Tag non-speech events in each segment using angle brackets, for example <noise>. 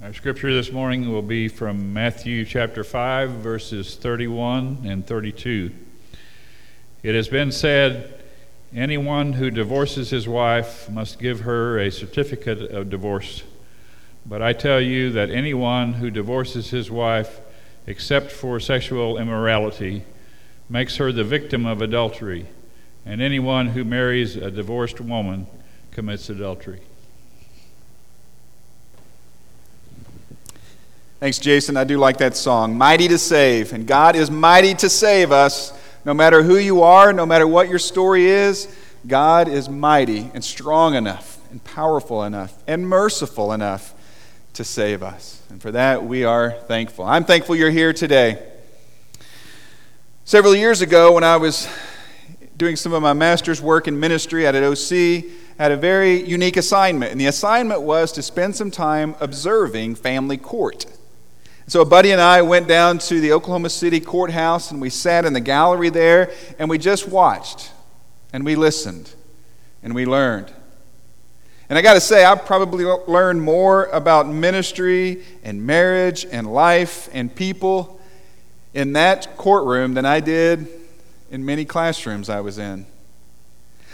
Our scripture this morning will be from Matthew chapter 5, verses 31 and 32. It has been said, Anyone who divorces his wife must give her a certificate of divorce. But I tell you that anyone who divorces his wife, except for sexual immorality, makes her the victim of adultery, and anyone who marries a divorced woman commits adultery. Thanks, Jason. I do like that song. Mighty to save. And God is mighty to save us. No matter who you are, no matter what your story is, God is mighty and strong enough and powerful enough and merciful enough to save us. And for that, we are thankful. I'm thankful you're here today. Several years ago, when I was doing some of my master's work in ministry at an OC, I had a very unique assignment. And the assignment was to spend some time observing family court. So, a buddy and I went down to the Oklahoma City courthouse and we sat in the gallery there and we just watched and we listened and we learned. And I got to say, I probably learned more about ministry and marriage and life and people in that courtroom than I did in many classrooms I was in.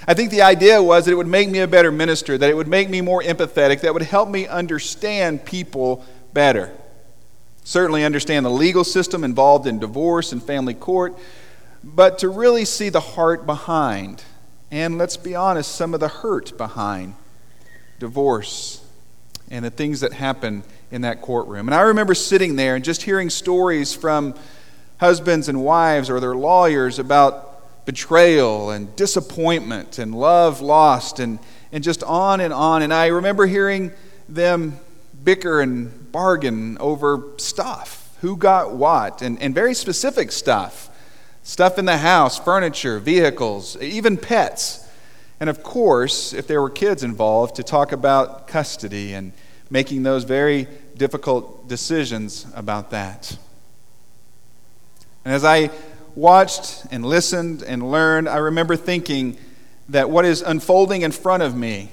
I think the idea was that it would make me a better minister, that it would make me more empathetic, that would help me understand people better certainly understand the legal system involved in divorce and family court, but to really see the heart behind, and let's be honest, some of the hurt behind divorce and the things that happen in that courtroom. And I remember sitting there and just hearing stories from husbands and wives or their lawyers about betrayal and disappointment and love lost and, and just on and on. And I remember hearing them bicker and bargain over stuff who got what, and, and very specific stuff stuff in the house, furniture, vehicles, even pets. And of course, if there were kids involved, to talk about custody and making those very difficult decisions about that. And as I watched and listened and learned, I remember thinking that what is unfolding in front of me,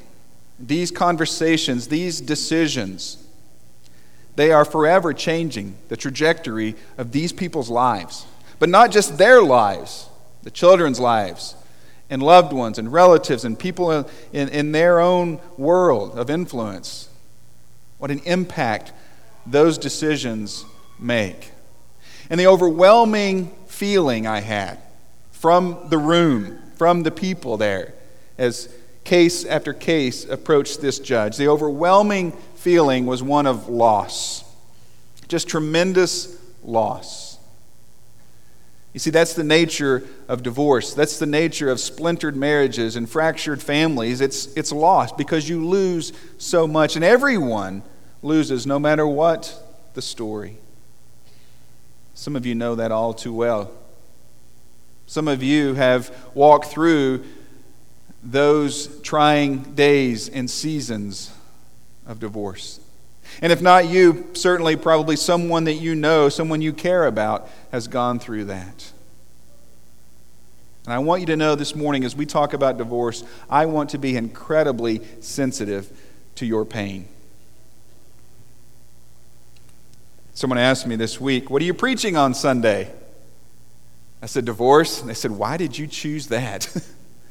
these conversations, these decisions, they are forever changing the trajectory of these people's lives. But not just their lives, the children's lives, and loved ones, and relatives, and people in, in their own world of influence. What an impact those decisions make. And the overwhelming feeling I had from the room, from the people there, as case after case approached this judge, the overwhelming feeling was one of loss. Just tremendous loss. You see, that's the nature of divorce. That's the nature of splintered marriages and fractured families. It's, it's loss because you lose so much, and everyone loses no matter what the story. Some of you know that all too well. Some of you have walked through those trying days and seasons of divorce. And if not you, certainly probably someone that you know, someone you care about, has gone through that. And I want you to know this morning as we talk about divorce, I want to be incredibly sensitive to your pain. Someone asked me this week, What are you preaching on Sunday? I said, Divorce. And they said, Why did you choose that?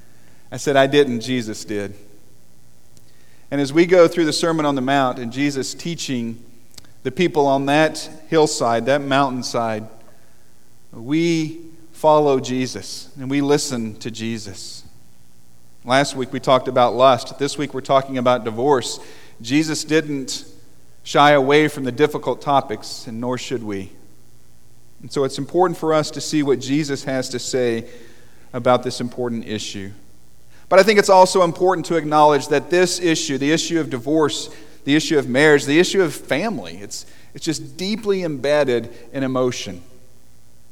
<laughs> I said, I didn't, Jesus did. And as we go through the Sermon on the Mount and Jesus teaching the people on that hillside, that mountainside, we follow Jesus and we listen to Jesus. Last week we talked about lust. This week we're talking about divorce. Jesus didn't shy away from the difficult topics, and nor should we. And so it's important for us to see what Jesus has to say about this important issue. But I think it's also important to acknowledge that this issue, the issue of divorce, the issue of marriage, the issue of family, it's, it's just deeply embedded in emotion.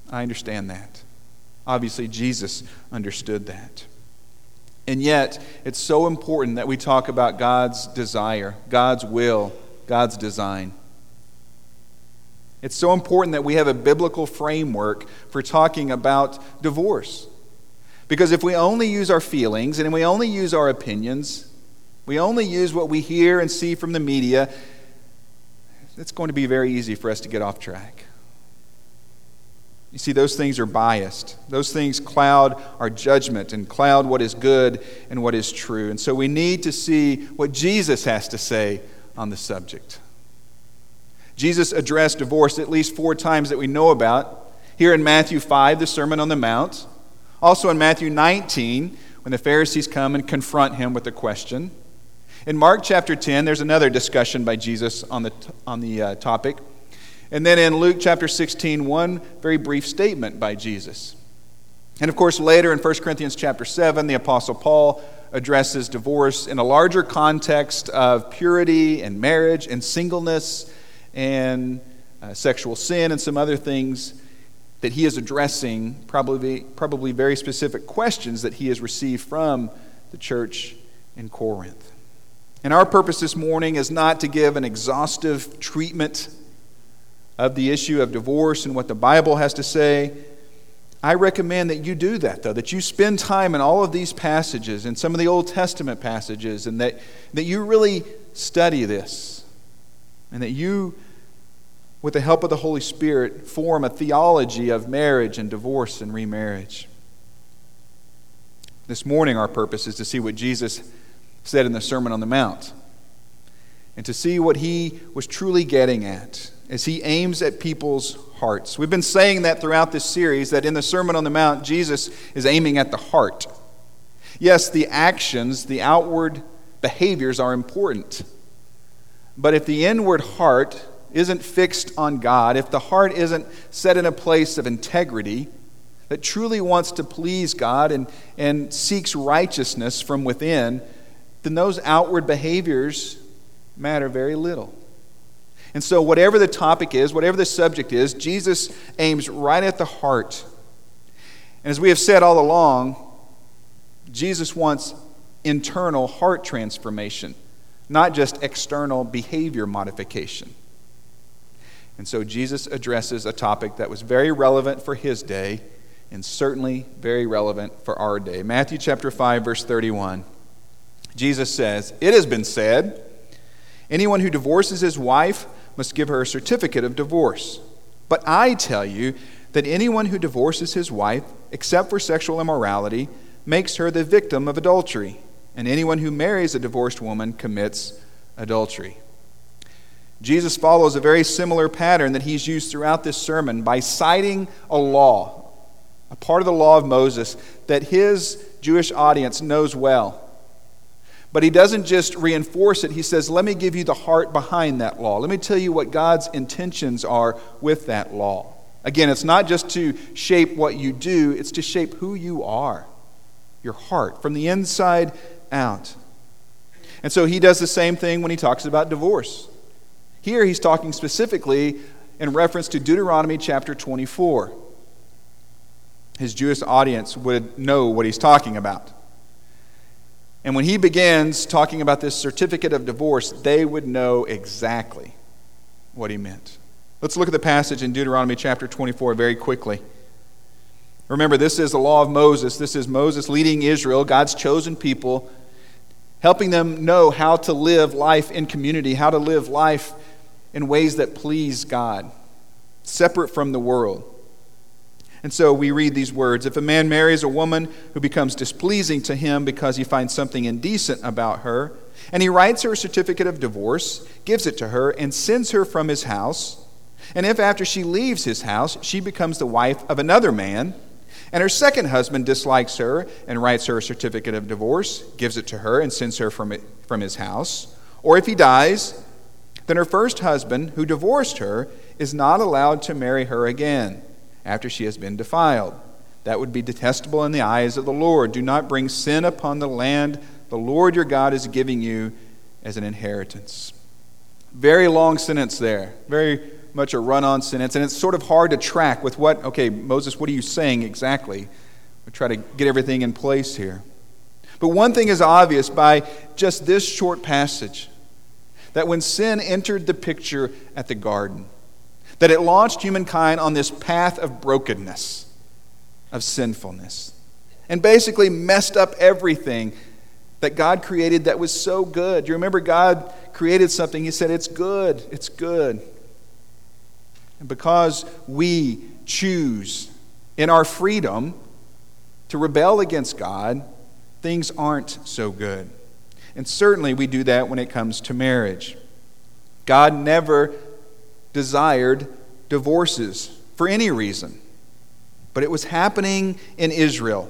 I understand that. Obviously, Jesus understood that. And yet, it's so important that we talk about God's desire, God's will, God's design. It's so important that we have a biblical framework for talking about divorce. Because if we only use our feelings and we only use our opinions, we only use what we hear and see from the media, it's going to be very easy for us to get off track. You see, those things are biased. Those things cloud our judgment and cloud what is good and what is true. And so we need to see what Jesus has to say on the subject. Jesus addressed divorce at least four times that we know about. Here in Matthew 5, the Sermon on the Mount. Also in Matthew 19, when the Pharisees come and confront him with a question. In Mark chapter 10, there's another discussion by Jesus on the, on the uh, topic. And then in Luke chapter 16, one very brief statement by Jesus. And of course, later in 1 Corinthians chapter 7, the Apostle Paul addresses divorce in a larger context of purity and marriage and singleness and uh, sexual sin and some other things that he is addressing, probably, probably very specific questions that he has received from the church in Corinth. And our purpose this morning is not to give an exhaustive treatment of the issue of divorce and what the Bible has to say. I recommend that you do that, though, that you spend time in all of these passages and some of the Old Testament passages, and that, that you really study this, and that you, with the help of the Holy Spirit, form a theology of marriage and divorce and remarriage. This morning, our purpose is to see what Jesus said in the Sermon on the Mount and to see what he was truly getting at as he aims at people's hearts. We've been saying that throughout this series that in the Sermon on the Mount, Jesus is aiming at the heart. Yes, the actions, the outward behaviors are important. But if the inward heart isn't fixed on God, if the heart isn't set in a place of integrity, that truly wants to please God and, and seeks righteousness from within, then those outward behaviors matter very little. And so, whatever the topic is, whatever the subject is, Jesus aims right at the heart. And as we have said all along, Jesus wants internal heart transformation, not just external behavior modification. And so, Jesus addresses a topic that was very relevant for his day and certainly very relevant for our day. Matthew chapter 5, verse 31. Jesus says, It has been said, anyone who divorces his wife must give her a certificate of divorce. But I tell you that anyone who divorces his wife, except for sexual immorality, makes her the victim of adultery. And anyone who marries a divorced woman commits adultery. Jesus follows a very similar pattern that he's used throughout this sermon by citing a law, a part of the law of Moses that his Jewish audience knows well. But he doesn't just reinforce it. He says, Let me give you the heart behind that law. Let me tell you what God's intentions are with that law. Again, it's not just to shape what you do, it's to shape who you are, your heart, from the inside out. And so he does the same thing when he talks about divorce. Here he's talking specifically in reference to Deuteronomy chapter 24. His Jewish audience would know what he's talking about. And when he begins talking about this certificate of divorce, they would know exactly what he meant. Let's look at the passage in Deuteronomy chapter 24 very quickly. Remember, this is the law of Moses. This is Moses leading Israel, God's chosen people, helping them know how to live life in community, how to live life in ways that please God, separate from the world. And so we read these words If a man marries a woman who becomes displeasing to him because he finds something indecent about her, and he writes her a certificate of divorce, gives it to her, and sends her from his house, and if after she leaves his house she becomes the wife of another man, and her second husband dislikes her and writes her a certificate of divorce, gives it to her, and sends her from, it, from his house, or if he dies, then her first husband, who divorced her, is not allowed to marry her again after she has been defiled. That would be detestable in the eyes of the Lord. Do not bring sin upon the land the Lord your God is giving you as an inheritance. Very long sentence there. Very much a run on sentence. And it's sort of hard to track with what, okay, Moses, what are you saying exactly? We try to get everything in place here. But one thing is obvious by just this short passage that when sin entered the picture at the garden, that it launched humankind on this path of brokenness, of sinfulness, and basically messed up everything that God created that was so good. You remember, God created something, He said, It's good, it's good. And because we choose in our freedom to rebel against God, things aren't so good. And certainly we do that when it comes to marriage. God never desired divorces for any reason, but it was happening in Israel.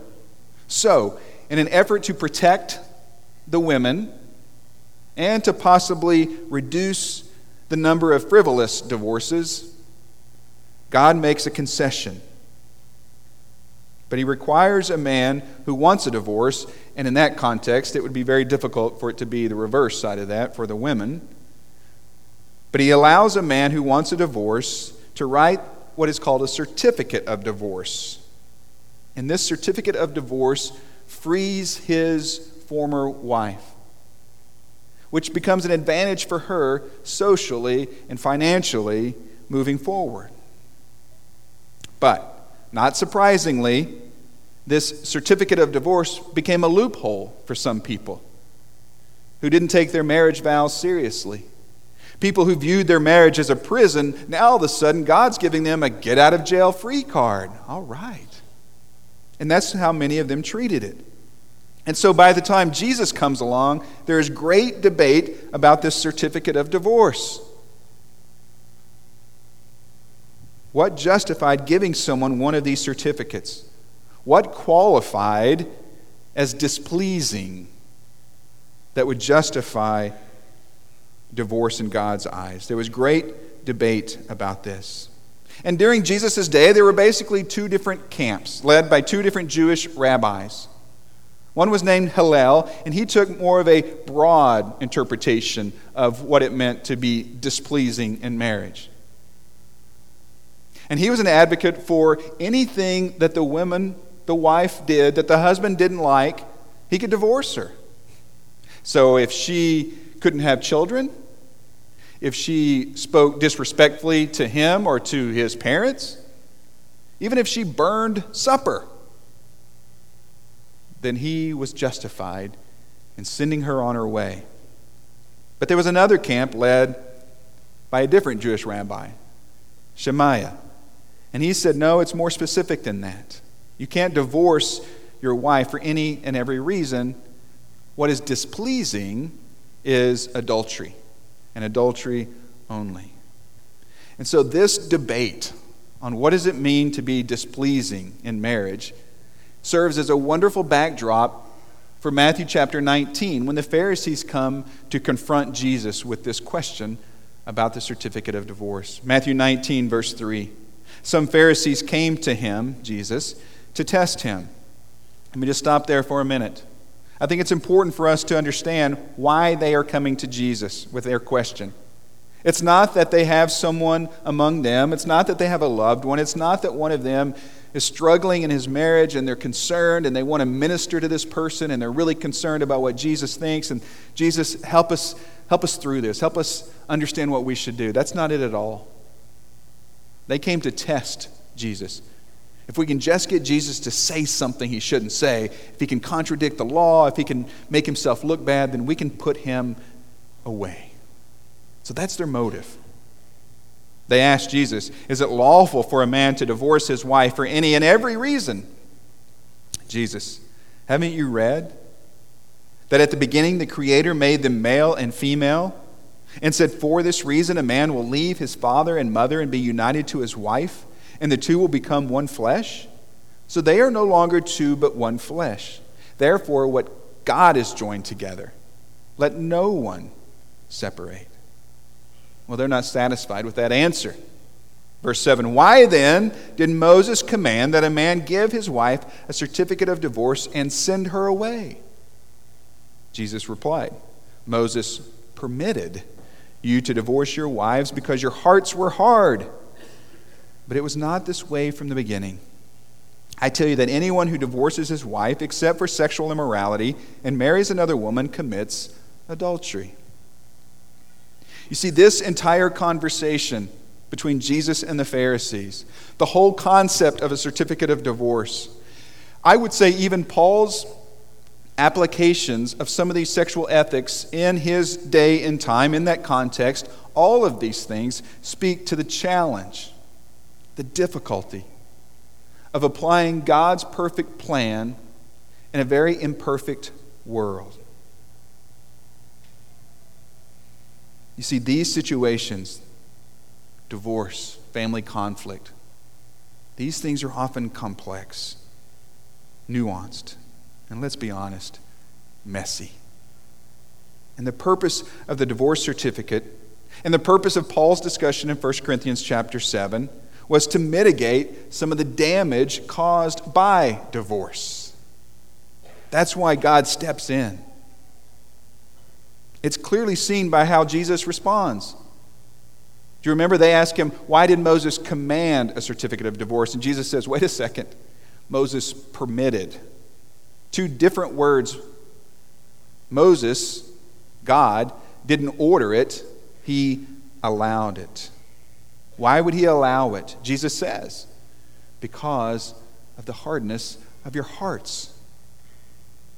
So, in an effort to protect the women and to possibly reduce the number of frivolous divorces, God makes a concession. But he requires a man who wants a divorce, and in that context, it would be very difficult for it to be the reverse side of that for the women. But he allows a man who wants a divorce to write what is called a certificate of divorce. And this certificate of divorce frees his former wife, which becomes an advantage for her socially and financially moving forward. But, not surprisingly, this certificate of divorce became a loophole for some people who didn't take their marriage vows seriously. People who viewed their marriage as a prison, now all of a sudden God's giving them a get out of jail free card. All right. And that's how many of them treated it. And so by the time Jesus comes along, there is great debate about this certificate of divorce. What justified giving someone one of these certificates? What qualified as displeasing that would justify divorce in God's eyes? There was great debate about this. And during Jesus' day, there were basically two different camps led by two different Jewish rabbis. One was named Hillel, and he took more of a broad interpretation of what it meant to be displeasing in marriage. And he was an advocate for anything that the woman, the wife, did that the husband didn't like, he could divorce her. So if she couldn't have children, if she spoke disrespectfully to him or to his parents, even if she burned supper, then he was justified in sending her on her way. But there was another camp led by a different Jewish rabbi, Shammai. And he said, no, it's more specific than that. You can't divorce your wife for any and every reason. What is displeasing is adultery, and adultery only. And so, this debate on what does it mean to be displeasing in marriage serves as a wonderful backdrop for Matthew chapter 19 when the Pharisees come to confront Jesus with this question about the certificate of divorce. Matthew 19, verse 3. Some Pharisees came to him, Jesus, to test him. Let me just stop there for a minute. I think it's important for us to understand why they are coming to Jesus with their question. It's not that they have someone among them, it's not that they have a loved one, it's not that one of them is struggling in his marriage and they're concerned and they want to minister to this person and they're really concerned about what Jesus thinks and Jesus help us help us through this help us understand what we should do that's not it at all they came to test Jesus. If we can just get Jesus to say something he shouldn't say, if he can contradict the law, if he can make himself look bad, then we can put him away. So that's their motive. They asked Jesus, Is it lawful for a man to divorce his wife for any and every reason? Jesus, haven't you read that at the beginning the Creator made them male and female? And said, For this reason, a man will leave his father and mother and be united to his wife, and the two will become one flesh. So they are no longer two, but one flesh. Therefore, what God has joined together, let no one separate. Well, they're not satisfied with that answer. Verse 7 Why then did Moses command that a man give his wife a certificate of divorce and send her away? Jesus replied, Moses permitted you to divorce your wives because your hearts were hard. But it was not this way from the beginning. I tell you that anyone who divorces his wife, except for sexual immorality, and marries another woman, commits adultery. You see, this entire conversation between Jesus and the Pharisees, the whole concept of a certificate of divorce, I would say even Paul's applications of some of these sexual ethics in his day and time, in that context, all of these things speak to the challenge, the difficulty of applying God's perfect plan in a very imperfect world. You see, these situations, divorce, family conflict, these things are often complex, nuanced, and let's be honest, messy. And the purpose of the divorce certificate and the purpose of Paul's discussion in 1 Corinthians chapter 7 was to mitigate some of the damage caused by divorce. That's why God steps in. It's clearly seen by how Jesus responds. Do you remember they asked him, Why did Moses command a certificate of divorce? And Jesus says, Wait a second. Moses permitted. Two different words. Moses, God, didn't order it, he allowed it. Why would he allow it? Jesus says, Because of the hardness of your hearts.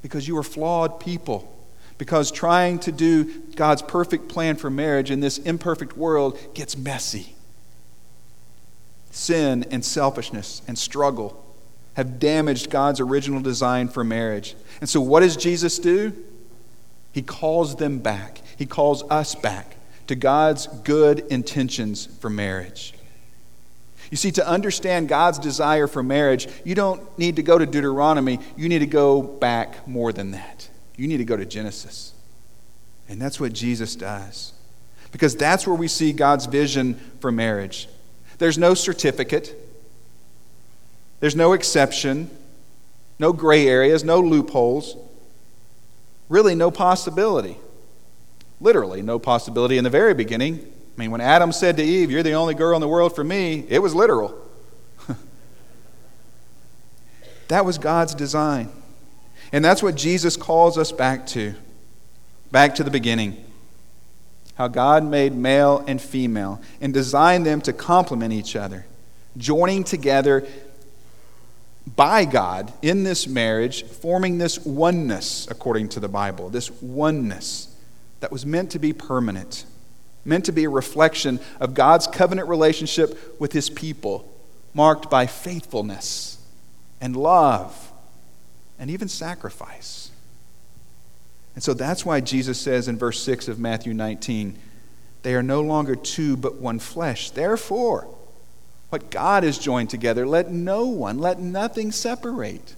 Because you are flawed people. Because trying to do God's perfect plan for marriage in this imperfect world gets messy. Sin and selfishness and struggle have damaged God's original design for marriage. And so, what does Jesus do? He calls them back, He calls us back to God's good intentions for marriage. You see, to understand God's desire for marriage, you don't need to go to Deuteronomy. You need to go back more than that. You need to go to Genesis. And that's what Jesus does. Because that's where we see God's vision for marriage. There's no certificate, there's no exception, no gray areas, no loopholes, really no possibility. Literally, no possibility in the very beginning. I mean, when Adam said to Eve, You're the only girl in the world for me, it was literal. <laughs> that was God's design. And that's what Jesus calls us back to back to the beginning. How God made male and female and designed them to complement each other, joining together by God in this marriage, forming this oneness, according to the Bible, this oneness that was meant to be permanent, meant to be a reflection of God's covenant relationship with his people, marked by faithfulness and love and even sacrifice. And so that's why Jesus says in verse 6 of Matthew 19, they are no longer two but one flesh. Therefore, what God has joined together, let no one, let nothing separate.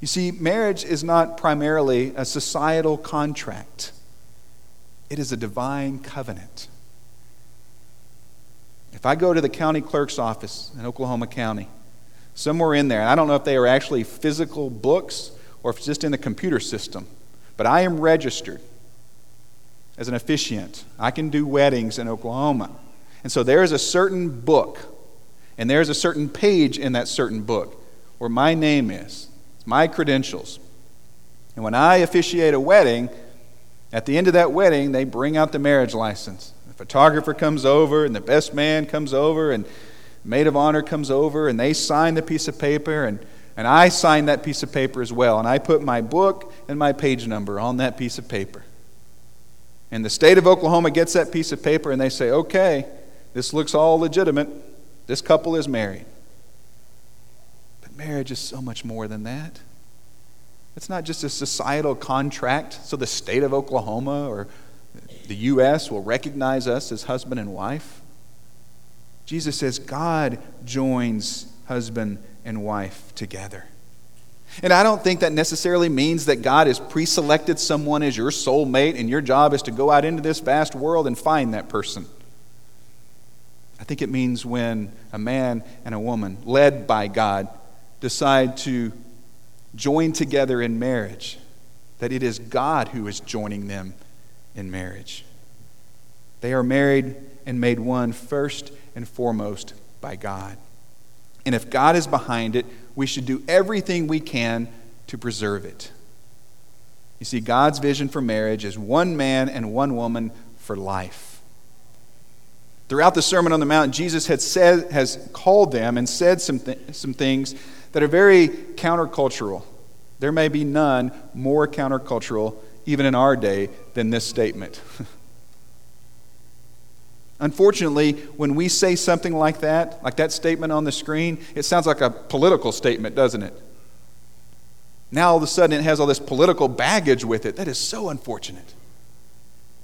You see, marriage is not primarily a societal contract, it is a divine covenant. If I go to the county clerk's office in Oklahoma County, somewhere in there, I don't know if they are actually physical books or if it's just in the computer system, but I am registered as an officiant. I can do weddings in Oklahoma. And so there is a certain book, and there's a certain page in that certain book where my name is it's my credentials. And when I officiate a wedding, at the end of that wedding, they bring out the marriage license. The photographer comes over, and the best man comes over, and maid of honor comes over, and they sign the piece of paper, and, and I sign that piece of paper as well. And I put my book and my page number on that piece of paper. And the state of Oklahoma gets that piece of paper, and they say, okay, this looks all legitimate. This couple is married But marriage is so much more than that. It's not just a societal contract, so the state of Oklahoma or the U.S. will recognize us as husband and wife. Jesus says God joins husband and wife together. And I don't think that necessarily means that God has pre selected someone as your soulmate and your job is to go out into this vast world and find that person. I think it means when a man and a woman, led by God, decide to join together in marriage, that it is God who is joining them in marriage. They are married and made one first and foremost by God. And if God is behind it, we should do everything we can to preserve it. You see, God's vision for marriage is one man and one woman for life. Throughout the Sermon on the Mount, Jesus had said, has called them and said some, th- some things that are very countercultural There may be none more countercultural, even in our day, than this statement. <laughs> Unfortunately, when we say something like that, like that statement on the screen, it sounds like a political statement, doesn't it? Now all of a sudden it has all this political baggage with it. That is so unfortunate.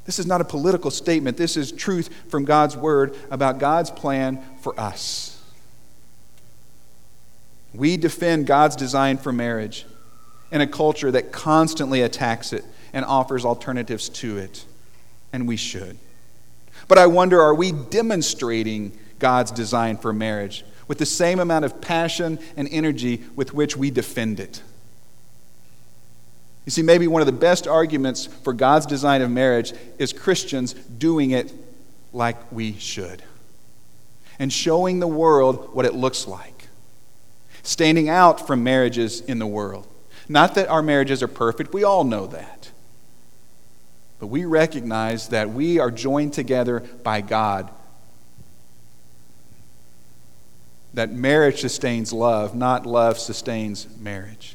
This is not a political statement. This is truth from God's word about God's plan for us. We defend God's design for marriage in a culture that constantly attacks it and offers alternatives to it, and we should. But I wonder are we demonstrating God's design for marriage with the same amount of passion and energy with which we defend it? You see, maybe one of the best arguments for God's design of marriage is Christians doing it like we should and showing the world what it looks like, standing out from marriages in the world. Not that our marriages are perfect, we all know that. But we recognize that we are joined together by God. That marriage sustains love, not love sustains marriage.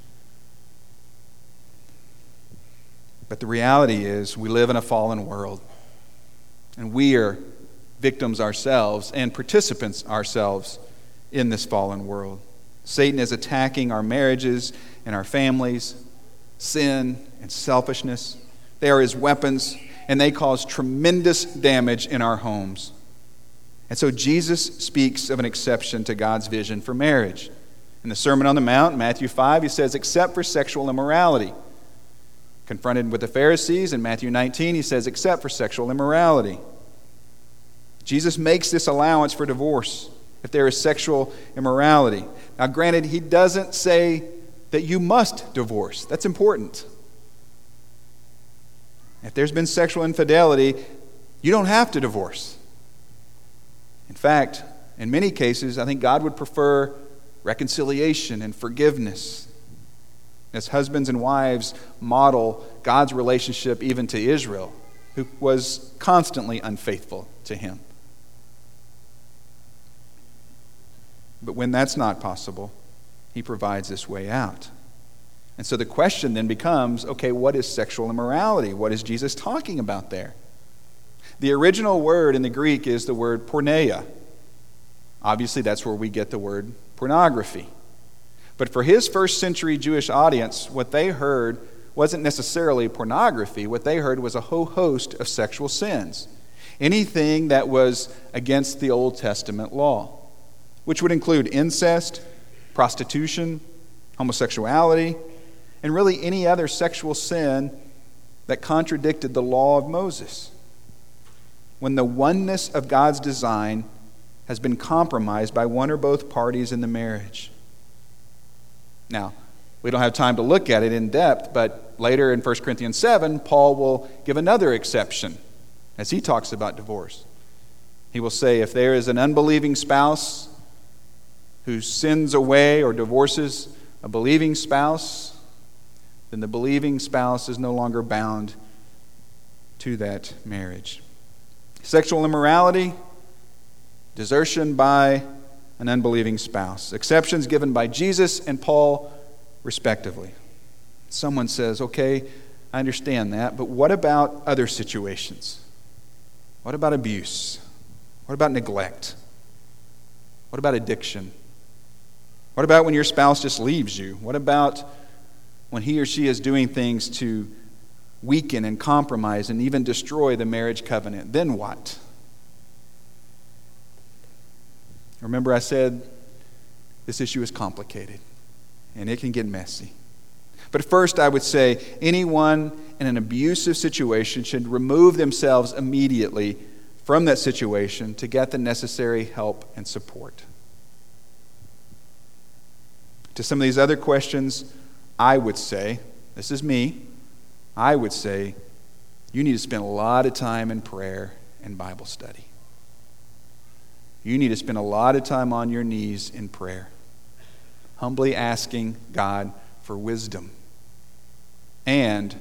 But the reality is, we live in a fallen world, and we are victims ourselves and participants ourselves in this fallen world. Satan is attacking our marriages and our families, sin and selfishness. They are his weapons, and they cause tremendous damage in our homes. And so Jesus speaks of an exception to God's vision for marriage. In the Sermon on the Mount, Matthew 5, he says, except for sexual immorality. Confronted with the Pharisees in Matthew 19, he says, except for sexual immorality. Jesus makes this allowance for divorce if there is sexual immorality. Now, granted, he doesn't say that you must divorce. That's important. If there's been sexual infidelity, you don't have to divorce. In fact, in many cases, I think God would prefer reconciliation and forgiveness. As husbands and wives model God's relationship even to Israel, who was constantly unfaithful to him. But when that's not possible, he provides this way out. And so the question then becomes okay, what is sexual immorality? What is Jesus talking about there? The original word in the Greek is the word porneia. Obviously, that's where we get the word pornography. But for his first century Jewish audience, what they heard wasn't necessarily pornography. What they heard was a whole host of sexual sins. Anything that was against the Old Testament law, which would include incest, prostitution, homosexuality, and really any other sexual sin that contradicted the law of Moses. When the oneness of God's design has been compromised by one or both parties in the marriage. Now, we don't have time to look at it in depth, but later in 1 Corinthians 7, Paul will give another exception as he talks about divorce. He will say, if there is an unbelieving spouse who sins away or divorces a believing spouse, then the believing spouse is no longer bound to that marriage. Sexual immorality, desertion by an unbelieving spouse. Exceptions given by Jesus and Paul, respectively. Someone says, okay, I understand that, but what about other situations? What about abuse? What about neglect? What about addiction? What about when your spouse just leaves you? What about when he or she is doing things to weaken and compromise and even destroy the marriage covenant, then what? Remember, I said this issue is complicated and it can get messy. But first, I would say anyone in an abusive situation should remove themselves immediately from that situation to get the necessary help and support. To some of these other questions, I would say, this is me, I would say, you need to spend a lot of time in prayer and Bible study. You need to spend a lot of time on your knees in prayer, humbly asking God for wisdom. And,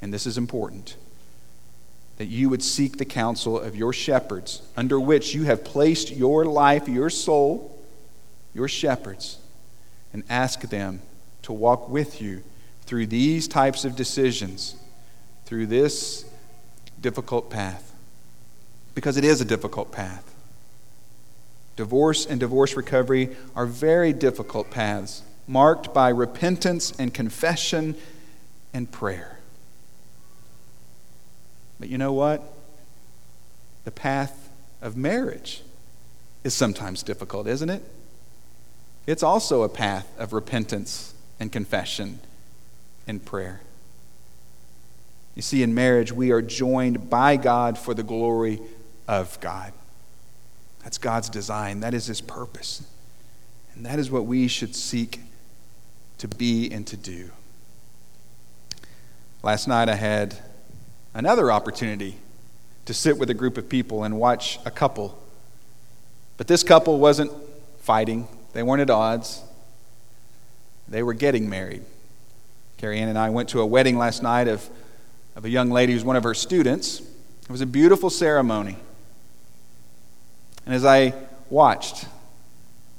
and this is important, that you would seek the counsel of your shepherds, under which you have placed your life, your soul, your shepherds, and ask them to walk with you through these types of decisions, through this difficult path. Because it is a difficult path. Divorce and divorce recovery are very difficult paths, marked by repentance and confession and prayer. But you know what? The path of marriage is sometimes difficult, isn't it? It's also a path of repentance and confession and prayer. You see, in marriage, we are joined by God for the glory of God. That's God's design, that is His purpose. And that is what we should seek to be and to do. Last night, I had another opportunity to sit with a group of people and watch a couple. But this couple wasn't fighting, they weren't at odds, they were getting married. Carrie Ann and I went to a wedding last night of, of a young lady who's one of her students. It was a beautiful ceremony. And as I watched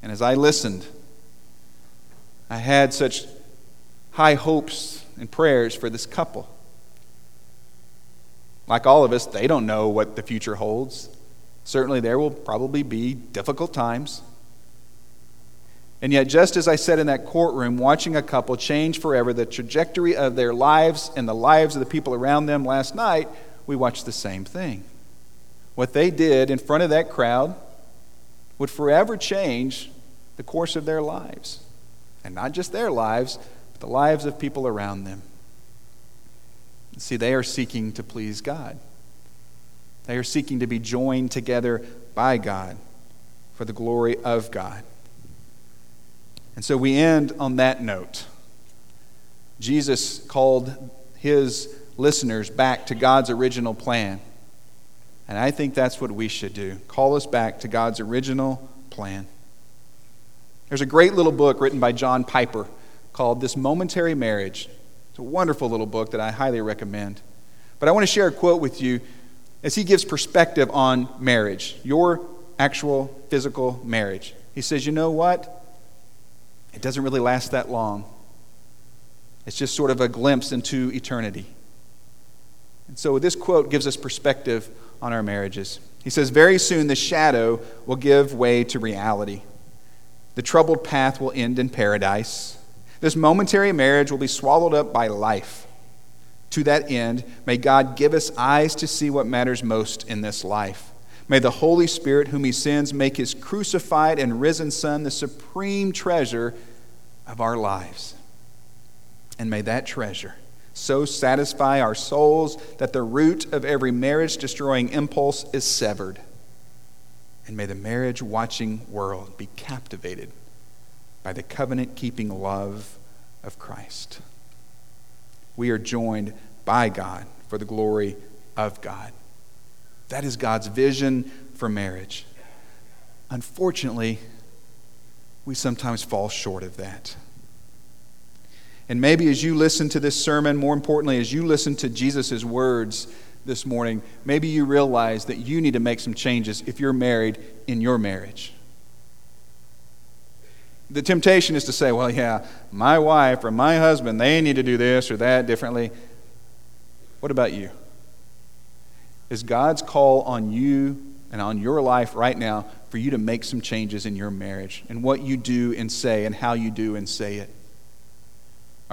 and as I listened, I had such high hopes and prayers for this couple. Like all of us, they don't know what the future holds. Certainly, there will probably be difficult times. And yet, just as I said in that courtroom, watching a couple change forever the trajectory of their lives and the lives of the people around them last night, we watched the same thing. What they did in front of that crowd would forever change the course of their lives. And not just their lives, but the lives of people around them. See, they are seeking to please God. They are seeking to be joined together by God for the glory of God. And so we end on that note. Jesus called his listeners back to God's original plan. And I think that's what we should do call us back to God's original plan. There's a great little book written by John Piper called This Momentary Marriage. It's a wonderful little book that I highly recommend. But I want to share a quote with you as he gives perspective on marriage, your actual physical marriage. He says, You know what? it doesn't really last that long. It's just sort of a glimpse into eternity. And so this quote gives us perspective on our marriages. He says, Very soon the shadow will give way to reality. The troubled path will end in paradise. This momentary marriage will be swallowed up by life. To that end, may God give us eyes to see what matters most in this life May the Holy Spirit, whom he sends, make his crucified and risen Son the supreme treasure of our lives. And may that treasure so satisfy our souls that the root of every marriage destroying impulse is severed. And may the marriage watching world be captivated by the covenant keeping love of Christ. We are joined by God for the glory of God. That is God's vision for marriage. Unfortunately, we sometimes fall short of that. And maybe as you listen to this sermon, more importantly, as you listen to Jesus' words this morning, maybe you realize that you need to make some changes if you're married in your marriage. The temptation is to say, well, yeah, my wife or my husband, they need to do this or that differently. What about you? is God's call on you and on your life right now for you to make some changes in your marriage and what you do and say and how you do and say it.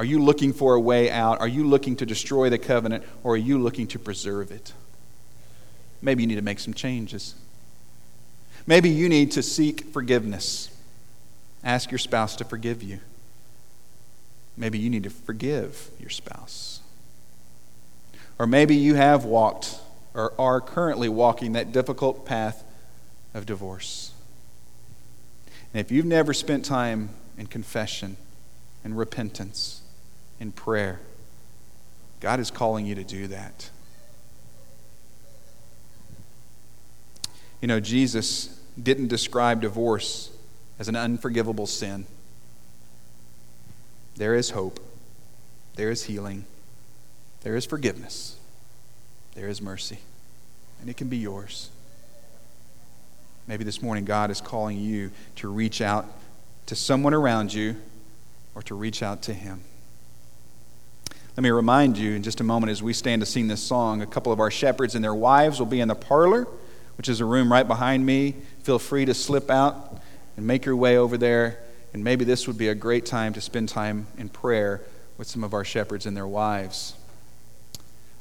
Are you looking for a way out? Are you looking to destroy the covenant or are you looking to preserve it? Maybe you need to make some changes. Maybe you need to seek forgiveness. Ask your spouse to forgive you. Maybe you need to forgive your spouse. Or maybe you have walked or are currently walking that difficult path of divorce. And if you've never spent time in confession and repentance in prayer, God is calling you to do that. You know, Jesus didn't describe divorce as an unforgivable sin. There is hope, there is healing, there is forgiveness there is mercy, and it can be yours. Maybe this morning God is calling you to reach out to someone around you or to reach out to Him. Let me remind you in just a moment as we stand to sing this song, a couple of our shepherds and their wives will be in the parlor, which is a room right behind me. Feel free to slip out and make your way over there. And maybe this would be a great time to spend time in prayer with some of our shepherds and their wives.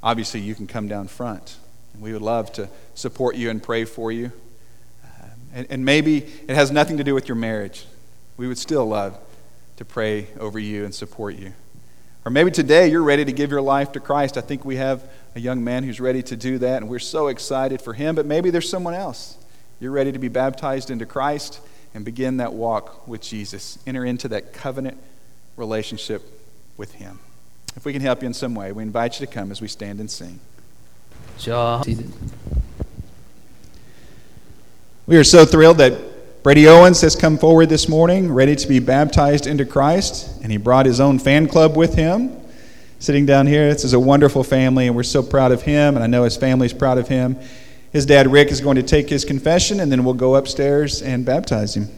Obviously, you can come down front. And we would love to support you and pray for you. Um, and, and maybe it has nothing to do with your marriage. We would still love to pray over you and support you. Or maybe today you're ready to give your life to Christ. I think we have a young man who's ready to do that, and we're so excited for him. But maybe there's someone else. You're ready to be baptized into Christ and begin that walk with Jesus. Enter into that covenant relationship with Him. If we can help you in some way, we invite you to come as we stand and sing. We are so thrilled that Brady Owens has come forward this morning, ready to be baptized into Christ, and he brought his own fan club with him. Sitting down here, this is a wonderful family, and we're so proud of him, and I know his family's proud of him. His dad, Rick, is going to take his confession, and then we'll go upstairs and baptize him.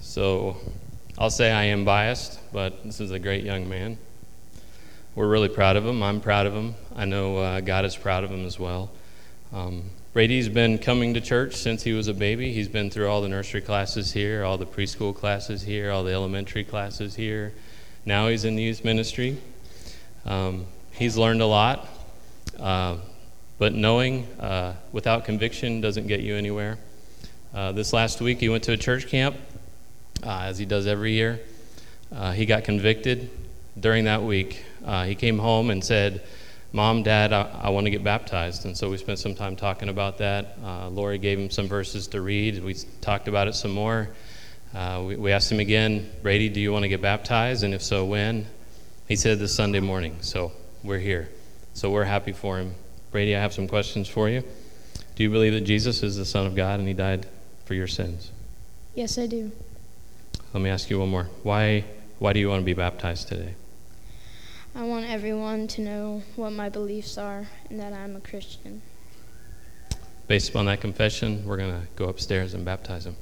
So I'll say I am biased, but this is a great young man. We're really proud of him. I'm proud of him. I know uh, God is proud of him as well. Um, Brady's been coming to church since he was a baby. He's been through all the nursery classes here, all the preschool classes here, all the elementary classes here. Now he's in the youth ministry. Um, he's learned a lot. Uh, but knowing uh, without conviction doesn't get you anywhere. Uh, this last week, he went to a church camp, uh, as he does every year. Uh, he got convicted during that week. Uh, he came home and said, Mom, Dad, I, I want to get baptized. And so we spent some time talking about that. Uh, Lori gave him some verses to read. We talked about it some more. Uh, we, we asked him again, Brady, do you want to get baptized? And if so, when? He said this Sunday morning. So we're here. So we're happy for him. Brady, I have some questions for you. Do you believe that Jesus is the Son of God and he died for your sins? Yes, I do. Let me ask you one more. Why, why do you want to be baptized today? I want everyone to know what my beliefs are and that I'm a Christian. Based upon that confession, we're going to go upstairs and baptize him.